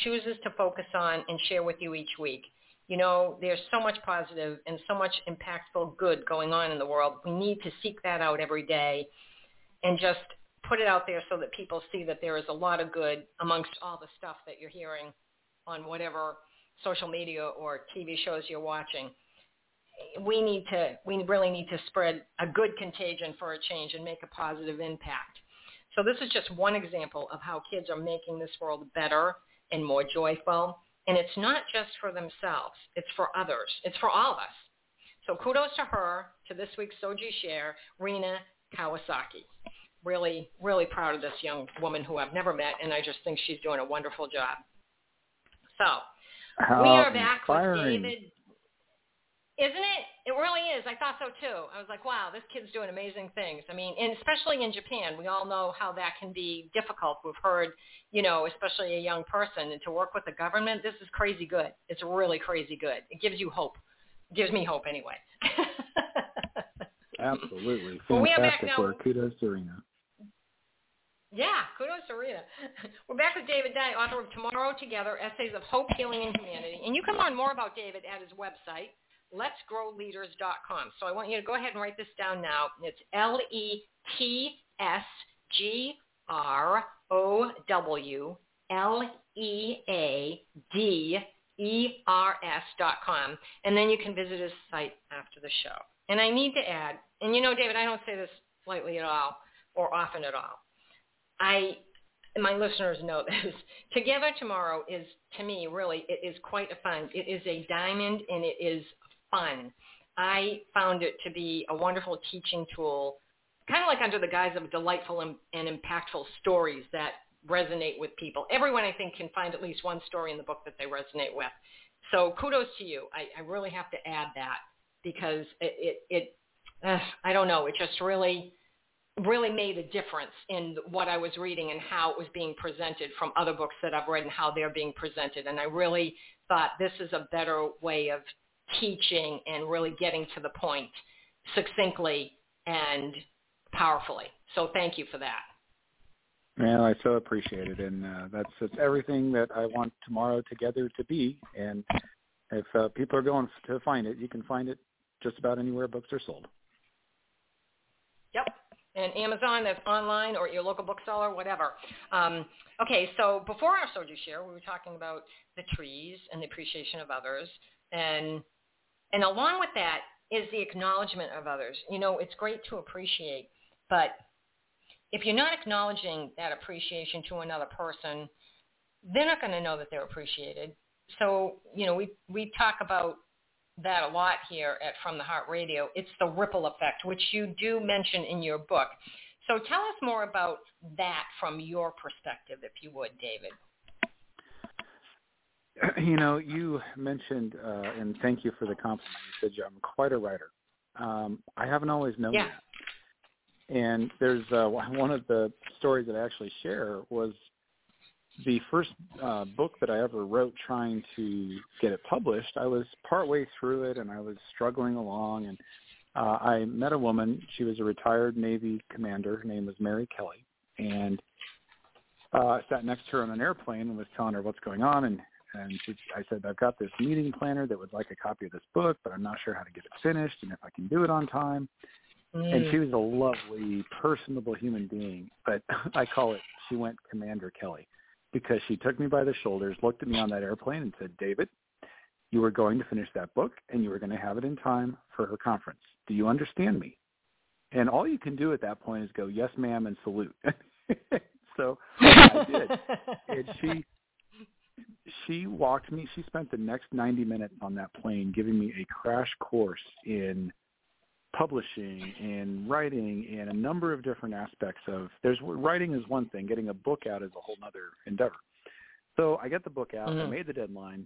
chooses to focus on and share with you each week. You know, there's so much positive and so much impactful good going on in the world. We need to seek that out every day and just put it out there so that people see that there is a lot of good amongst all the stuff that you're hearing on whatever social media or TV shows you're watching. We need to, we really need to spread a good contagion for a change and make a positive impact. So this is just one example of how kids are making this world better and more joyful and it's not just for themselves. It's for others. It's for all of us. So kudos to her, to this week's Soji Share, Rena Kawasaki. Really, really proud of this young woman who I've never met, and I just think she's doing a wonderful job. So How we are back inspiring. with David isn't it? It really is. I thought so too. I was like, wow, this kid's doing amazing things. I mean, and especially in Japan, we all know how that can be difficult. We've heard, you know, especially a young person, and to work with the government, this is crazy good. It's really crazy good. It gives you hope. It gives me hope anyway. *laughs* Absolutely. Well, we are back Fantastic now. work. Kudos to Rena. Yeah, kudos to Rita. *laughs* We're back with David Dye, author of Tomorrow Together, Essays of Hope, Healing, and Humanity. And you can learn more about David at his website, letsgrowleaders.com. So I want you to go ahead and write this down now. It's L-E-T-S-G-R-O-W-L-E-A-D-E-R-S dot com. And then you can visit his site after the show. And I need to add, and you know, David, I don't say this lightly at all or often at all. I my listeners know *laughs* this. Together Tomorrow is, to me, really, it is quite a find. It is a diamond and it is fun. I found it to be a wonderful teaching tool, kind of like under the guise of delightful and, and impactful stories that resonate with people. Everyone, I think, can find at least one story in the book that they resonate with. So kudos to you. I, I really have to add that because it, it, it uh, I don't know, it just really really made a difference in what I was reading and how it was being presented from other books that I've read and how they're being presented. And I really thought this is a better way of teaching and really getting to the point succinctly and powerfully. So thank you for that. Well, I so appreciate it, and uh, that's everything that I want tomorrow together to be. And if uh, people are going to find it, you can find it just about anywhere books are sold. Yep. And Amazon, that's online or your local bookseller, whatever. Um, okay, so before our Soji share, we were talking about the trees and the appreciation of others, and and along with that is the acknowledgement of others. You know, it's great to appreciate, but if you're not acknowledging that appreciation to another person, they're not going to know that they're appreciated. So, you know, we we talk about that a lot here at From the Heart Radio. It's the ripple effect, which you do mention in your book. So tell us more about that from your perspective, if you would, David. *clears throat* You know, you mentioned, uh, and thank you for the compliment. You said I'm quite a writer. Um, I haven't always known yeah. that. And there's uh, one of the stories that I actually share was the first uh, book that I ever wrote trying to get it published. I was partway through it and I was struggling along and uh, I met a woman. She was a retired Navy commander. Her name was Mary Kelly. And uh, I sat next to her on an airplane and was telling her what's going on. And and she, I said, I've got this meeting planner that would like a copy of this book, but I'm not sure how to get it finished and if I can do it on time. Mm. And she was a lovely, personable human being, but *laughs* I call it, she went Commander Kelly because she took me by the shoulders, looked at me on that airplane and said, David, you were going to finish that book and you were going to have it in time for her conference. Do you understand me? And all you can do at that point is go, yes, ma'am, and salute. *laughs* so I did. And she she walked me. She spent the next 90 minutes on that plane giving me a crash course in publishing and writing and a number of different aspects of there's writing is one thing getting a book out is a whole other endeavor so i get the book out mm-hmm. i made the deadline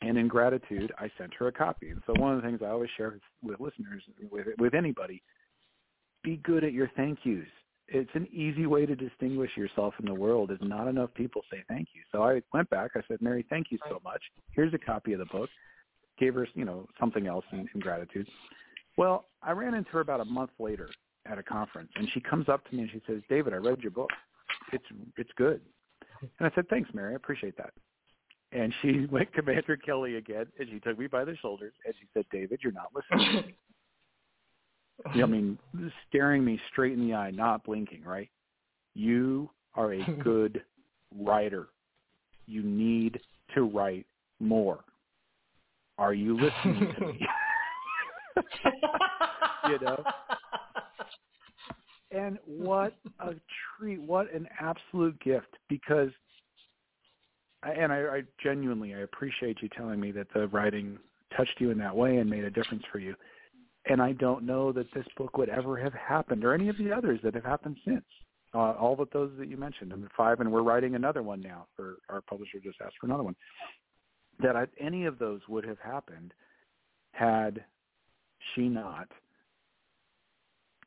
and in gratitude i sent her a copy and so one of the things i always share with, with listeners with with anybody be good at your thank yous it's an easy way to distinguish yourself in the world is not enough people say thank you. So I went back. I said, Mary, thank you so much. Here's a copy of the book. Gave her, you know, something else in, in gratitude. Well, I ran into her about a month later at a conference, and she comes up to me and she says, David, I read your book. It's it's good. And I said, thanks, Mary. I appreciate that. And she *laughs* went Commander Kelly again, and she took me by the shoulders, and she said, David, you're not listening *laughs* I *laughs* mean, staring me straight in the eye, not blinking, right? You are a *laughs* good writer. You need to write more. Are you listening to me? *laughs* you know? And what a treat, what an absolute gift because and I, I genuinely I appreciate you telling me that the writing touched you in that way and made a difference for you and I don't know that this book would ever have happened or any of the others that have happened since. Uh, all but those that you mentioned, and five, and we're writing another one now. For our publisher just asked for another one. That I, any of those would have happened had she not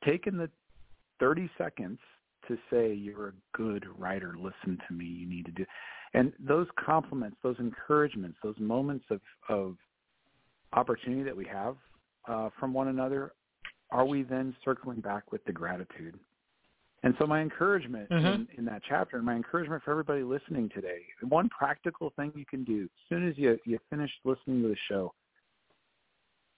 taken the 30 seconds to say you're a good writer listen to me you need to do and those compliments those encouragements those moments of of opportunity that we have uh, from one another, are we then circling back with the gratitude? And so my encouragement mm-hmm. in, in that chapter, and my encouragement for everybody listening today, one practical thing you can do as soon as you, you finish listening to the show,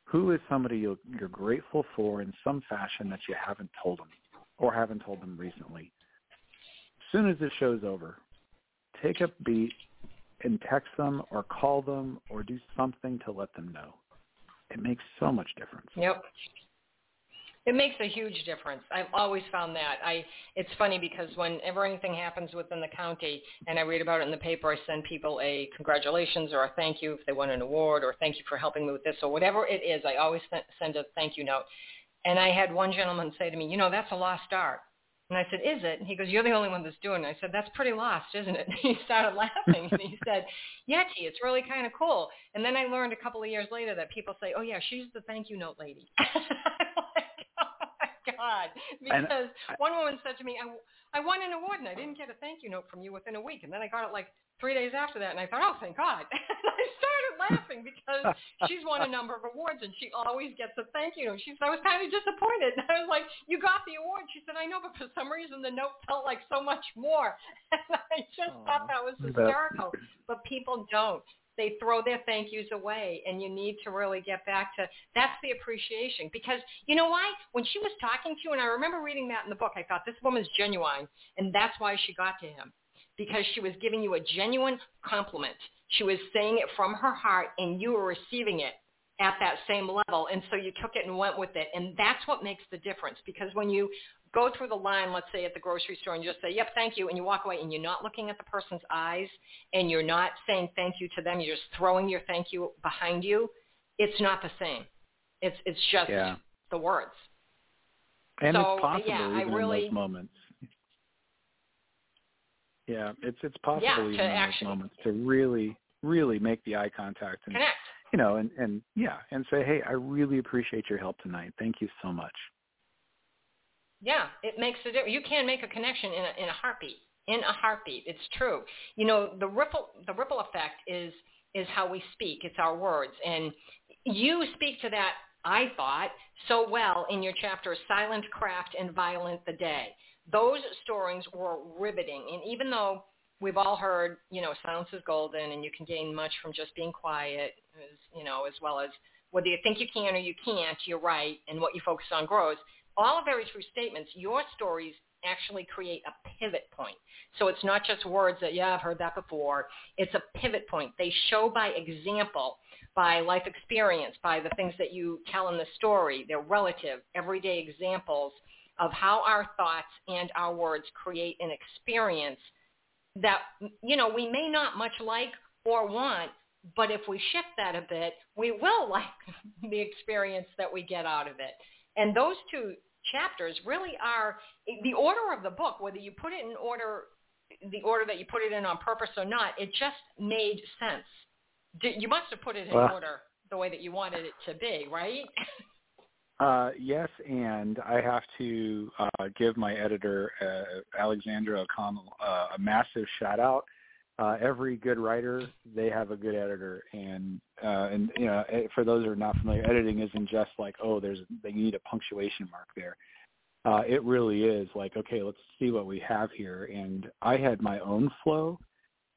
who is somebody you're, you're grateful for in some fashion that you haven't told them or haven't told them recently? As soon as this show's over, take a beat and text them or call them or do something to let them know. It makes so much difference. Yep. It makes a huge difference. I've always found that. I it's funny because whenever anything happens within the county and I read about it in the paper, I send people a congratulations or a thank you if they won an award or thank you for helping me with this or whatever it is. I always send a thank you note. And I had one gentleman say to me, "You know, that's a lost art." And I said, is it? And he goes, you're the only one that's doing it. I said, that's pretty lost, isn't it? And *laughs* he started laughing. and he said, yeah, T, it's really kind of cool. And then I learned a couple of years later that people say, oh, yeah, she's the thank you note lady. *laughs* Oh, God. Because I, one woman said to me, I, I won an award and I didn't get a thank you note from you within a week. And then I got it like three days after that. And I thought, oh, thank God. *laughs* and I started laughing because she's won a number of awards and she always gets a thank you. And she said, I was kind of disappointed. And *laughs* I was like, you got the award. She said, I know, but for some reason the note felt like so much more. *laughs* And I just Aww, thought that was hysterical. But people don't they throw their thank yous away and you need to really get back to that's the appreciation because you know why when she was talking to you and i remember reading that in the book i thought this woman's genuine and that's why she got to him because she was giving you a genuine compliment she was saying it from her heart and you were receiving it at that same level and so you took it and went with it and that's what makes the difference because when you go through the line, let's say at the grocery store, and you just say, yep, thank you, and you walk away and you're not looking at the person's eyes and you're not saying thank you to them, you're just throwing your thank you behind you, it's not the same. It's it's just yeah. the words. And so, it's possible yeah, even really, in those moments. Yeah, it's it's possible yeah, even to in actually, those moments to really really make the eye contact and connect. you know and and yeah and say hey I really appreciate your help tonight. Thank you so much. Yeah, it makes a difference. You can make a connection in a, in a heartbeat. In a heartbeat, it's true. You know, the ripple the ripple effect is is how we speak. It's our words, and you speak to that. I thought so well in your chapter, "Silent Craft and Violent the Day." Those stories were riveting, and even though we've all heard, you know, silence is golden, and you can gain much from just being quiet, as you know, as well as whether you think you can or you can't, you're right, and what you focus on grows all are very true statements. Your stories actually create a pivot point. So it's not just words that, yeah, I've heard that before. It's a pivot point. They show by example, by life experience, by the things that you tell in the story. They're relative, everyday examples of how our thoughts and our words create an experience that, you know, we may not much like or want, but if we shift that a bit, we will *laughs* like the experience that we get out of it. And those two chapters really are the order of the book, whether you put it in order, the order that you put it in on purpose or not, it just made sense. You must have put it in well, order the way that you wanted it to be, right? *laughs* Uh, yes, and I have to uh, give my editor, uh, Alexandra O'Connell, uh, a massive shout out. Uh, every good writer they have a good editor. And uh, and you know eh, for those who are not familiar editing isn't just like oh there's they need a punctuation mark there. Uh, it really is like okay let's see what we have here. And I had my own flow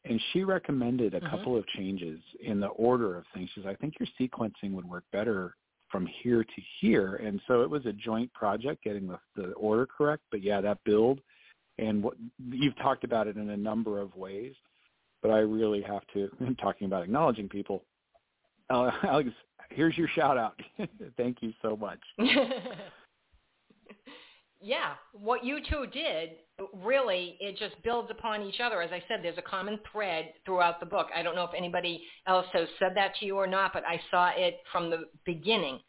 and she recommended a mm-hmm. couple of changes in the order of things she says I think your sequencing would work better from here to here and so it was a joint project getting the, the order correct but yeah that build and what you've talked about it in a number of ways but I really have to. *laughs* I'm talking about acknowledging people. Uh, *laughs* Alex, here's your shout out. *laughs* Thank you so much. Yeah, what you two did really it just builds upon each other. As I said, there's a common thread throughout the book. I don't know if anybody else has said that to you or not, but I saw it from the beginning.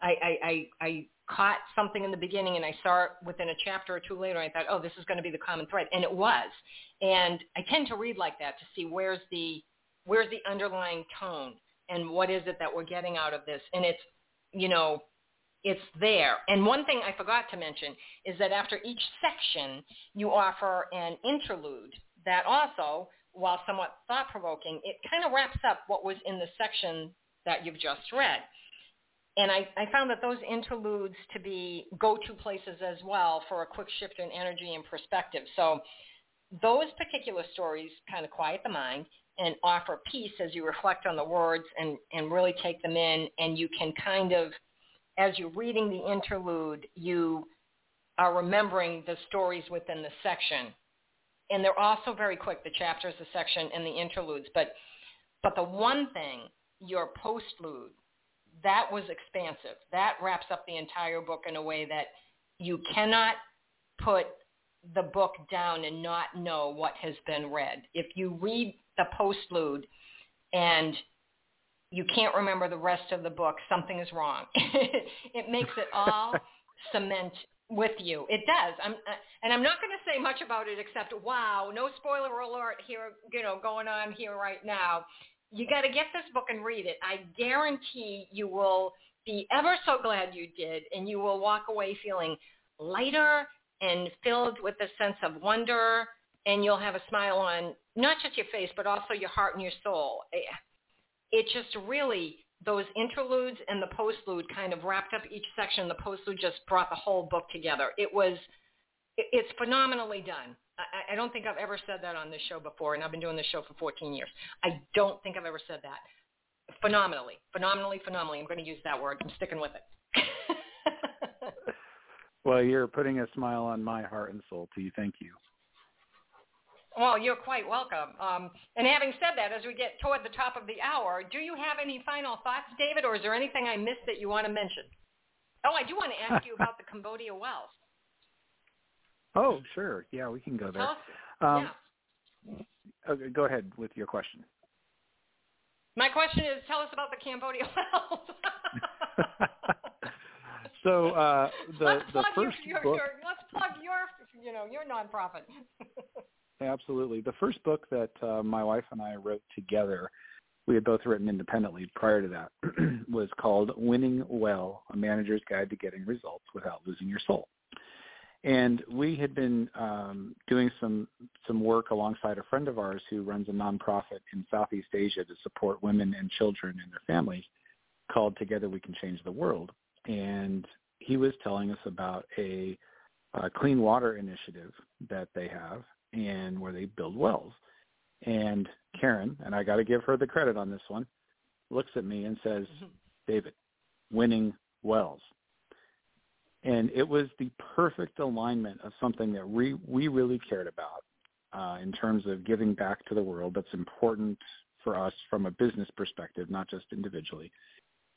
I I, I, I caught something in the beginning and I saw it within a chapter or two later. And I thought, oh, this is going to be the common thread, and it was. And I tend to read like that to see where's the where's the underlying tone and what is it that we're getting out of this. And it's, you know, it's there. And one thing I forgot to mention is that after each section, you offer an interlude that also, while somewhat thought-provoking, it kind of wraps up what was in the section that you've just read and I, I found that those interludes to be go-to places as well for a quick shift in energy and perspective. So those particular stories kind of quiet the mind and offer peace as you reflect on the words and, and really take them in. And you can kind of, as you're reading the interlude, you are remembering the stories within the section. And they're also very quick, the chapters, the section, and the interludes. But, but the one thing, your postlude, that was expansive. That wraps up the entire book in a way that you cannot put the book down and not know what has been read. If you read the postlude and you can't remember the rest of the book, something is wrong. *laughs* it makes it all *laughs* cement with you. It does. I'm, uh, and I'm not going to say much about it except, wow, no spoiler alert here, you know, going on here right now you got to get this book and read it. I guarantee you will be ever so glad you did, and you will walk away feeling lighter and filled with a sense of wonder, and you'll have a smile on not just your face, but also your heart and your soul. It just really those interludes and the postlude kind of wrapped up each section. The postlude just brought the whole book together. It was, it's phenomenally done. I, I don't think I've ever said that on this show before, and I've been doing this show for 14 years. I don't think I've ever said that. Phenomenally, phenomenally, phenomenally. I'm going to use that word. I'm sticking with it. *laughs* well, you're putting a smile on my heart and soul, to you. Thank you. Well, you're quite welcome. Um, and having said that, as we get toward the top of the hour, do you have any final thoughts, David, or is there anything I missed that you want to mention? Oh, I do want to ask you about the Cambodia wells. Oh, sure. Yeah, we can go there. Um, yeah. Okay, go ahead with your question. My question is, tell us about the Cambodia *laughs* wells. *laughs* so uh, the let's the plug first your, book. Your, let's plug your you know your nonprofit. *laughs* Absolutely. The first book that uh, my wife and I wrote together, we had both written independently prior to that, *clears throat* was called Winning Well, A Manager's Guide to Getting Results Without Losing Your Soul. And we had been um, doing some some work alongside a friend of ours who runs a nonprofit in Southeast Asia to support women and children and their families called Together We Can Change the World. And he was telling us about a, a clean water initiative that they have and where they build wells. And Karin, and I got to give her the credit on this one, looks at me and says, mm-hmm. David, winning wells. And it was the perfect alignment of something that we, we really cared about uh, in terms of giving back to the world that's important for us from a business perspective, not just individually.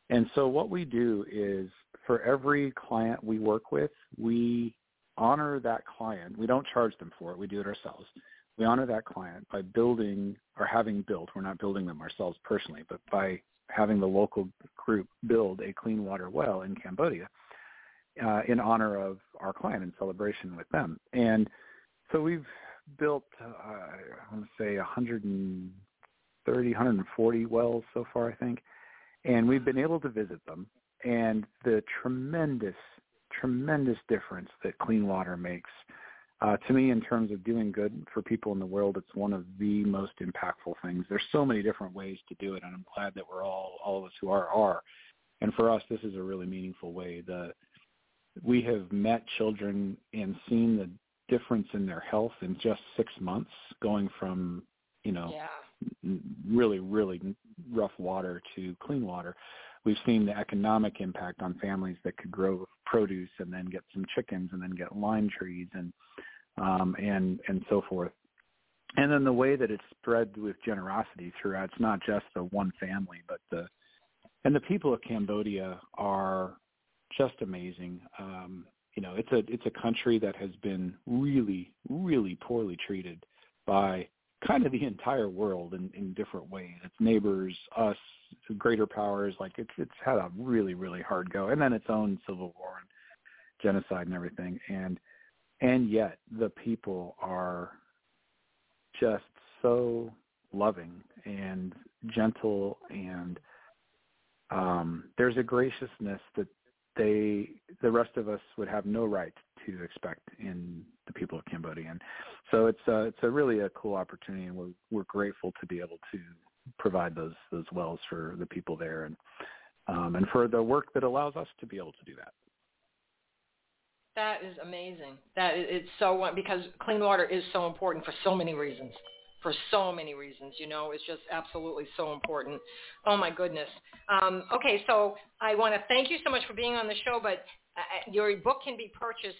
And so what we do is for every client we work with, we honor that client. We don't charge them for it. We do it ourselves. We honor that client by building or having built, we're not building them ourselves personally, but by having the local group build a clean water well in Cambodia uh, in honor of our client in celebration with them. And so we've built, uh, I want to say 130, 140 wells so far, I think. And we've been able to visit them. And the tremendous, tremendous difference that clean water makes uh, to me in terms of doing good for people in the world, it's one of the most impactful things. There's so many different ways to do it, and I'm glad that we're all, all of us who are, are. And for us, this is a really meaningful way. The we have met children and seen the difference in their health in just six months, going from you know yeah. really really rough water to clean water. We've seen the economic impact on families that could grow produce and then get some chickens and then get lime trees and um, and and so forth. And then the way that it's spread with generosity throughout, it's not just the one family, but the and the people of Cambodia are just amazing. Um, you know, it's a it's a country that has been really, really poorly treated by kind of the entire world in, in different ways. Its neighbors, us, greater powers, like it's it's had a really, really hard go. And then its own civil war and genocide and everything. And and yet the people are just so loving and gentle and um there's a graciousness that they the rest of us would have no right to expect in the people of Cambodia. And so it's a, it's a really a cool opportunity, and we're we're grateful to be able to provide those those wells for the people there, and um, and for the work that allows us to be able to do that. That is amazing. That it's so because clean water is so important for so many reasons for so many reasons. You know, it's just absolutely so important. Oh my goodness. Um, okay, so I want to thank you so much for being on the show. But uh, uh, your book can be purchased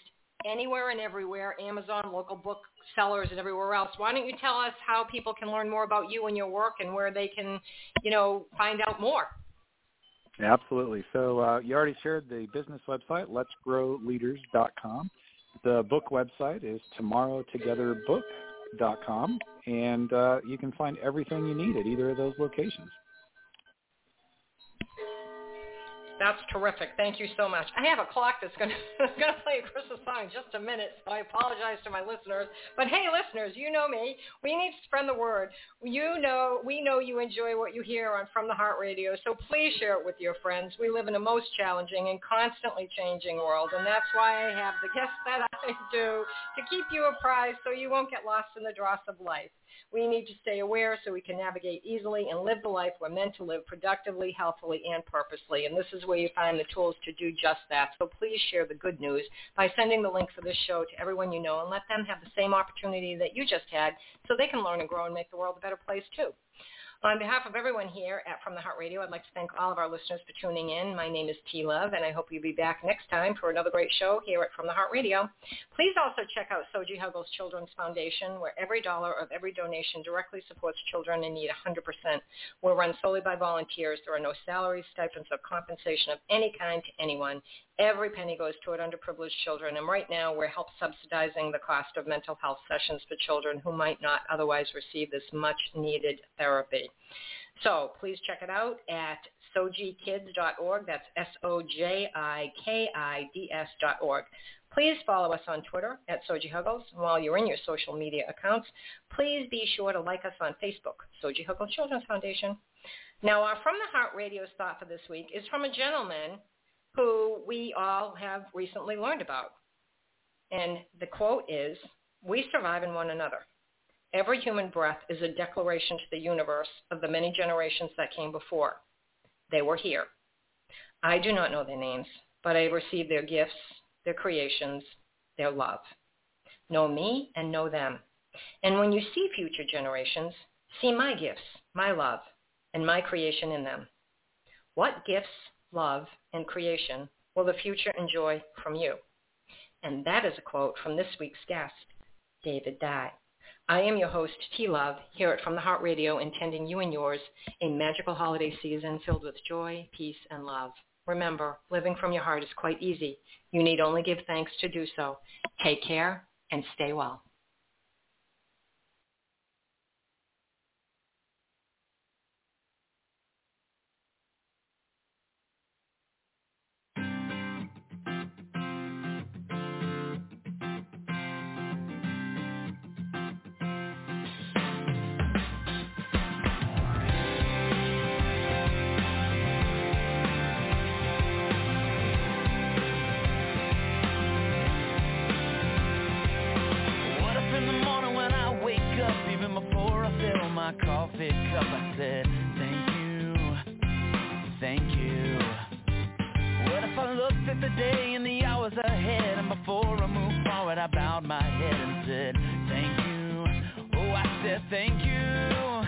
anywhere and everywhere, Amazon, local book sellers, and everywhere else. Why don't you tell us how people can learn more about you and your work, and where they can, you know, find out more? Absolutely. So uh, you already shared the business website, let'sgrowleaders.com. The book website is tomorrowtogetherbook.com com, and uh, you can find everything you need at either of those locations. That's terrific. Thank you so much. I have a clock that's going to to play a Christmas song in just a minute, so I apologize to my listeners. But hey, listeners, you know me. We need to spread the word. You know, we know you enjoy what you hear on From the Heart Radio, so please share it with your friends. We live in a most challenging and constantly changing world, and that's why I have the guests that *laughs* I do to keep you apprised so you won't get lost in the dross of life. We need to stay aware so we can navigate easily and live the life we're meant to live productively, healthfully, and purposely. And this is where you find the tools to do just that. So please share the good news by sending the link for this show to everyone you know and let them have the same opportunity that you just had so they can learn and grow and make the world a better place too. On behalf of everyone here at From the Heart Radio, I'd like to thank all of our listeners for tuning in. My name is T Love, and I hope you'll be back next time for another great show here at From the Heart Radio. Please also check out Soji Huggles Children's Foundation, where every dollar of every donation directly supports children in need 100%. We're run solely by volunteers. There are no salaries, stipends, or compensation of any kind to anyone. Every penny goes toward underprivileged children, and right now we're help subsidizing the cost of mental health sessions for children who might not otherwise receive this much-needed therapy. So please check it out at sojikids.org. That's S-O-J-I-K-I-D-S dot org. Please follow us on Twitter at Soji Huggles. While you're in your social media accounts, please be sure to like us on Facebook, Soji Huggles Children's Foundation. Now, our From the Heart Radio's thought for this week is from a gentleman who we all have recently learned about. And the quote is, we survive in one another. Every human breath is a declaration to the universe of the many generations that came before. They were here. I do not know their names, but I receive their gifts, their creations, their love. Know me and know them. And when you see future generations, see my gifts, my love, and my creation in them. What gifts, love, and creation will the future enjoy from you? And that is a quote from this week's guest, David Dye. I am your host, T Love, here at From the Heart Radio, intending you and yours a magical holiday season filled with joy, peace, and love. Remember, living from your heart is quite easy. You need only give thanks to do so. Take care and stay well. said, thank you, thank you. What if I looked at the day and the hours ahead and before I moved forward I bowed my head and said, thank you, oh I said thank you.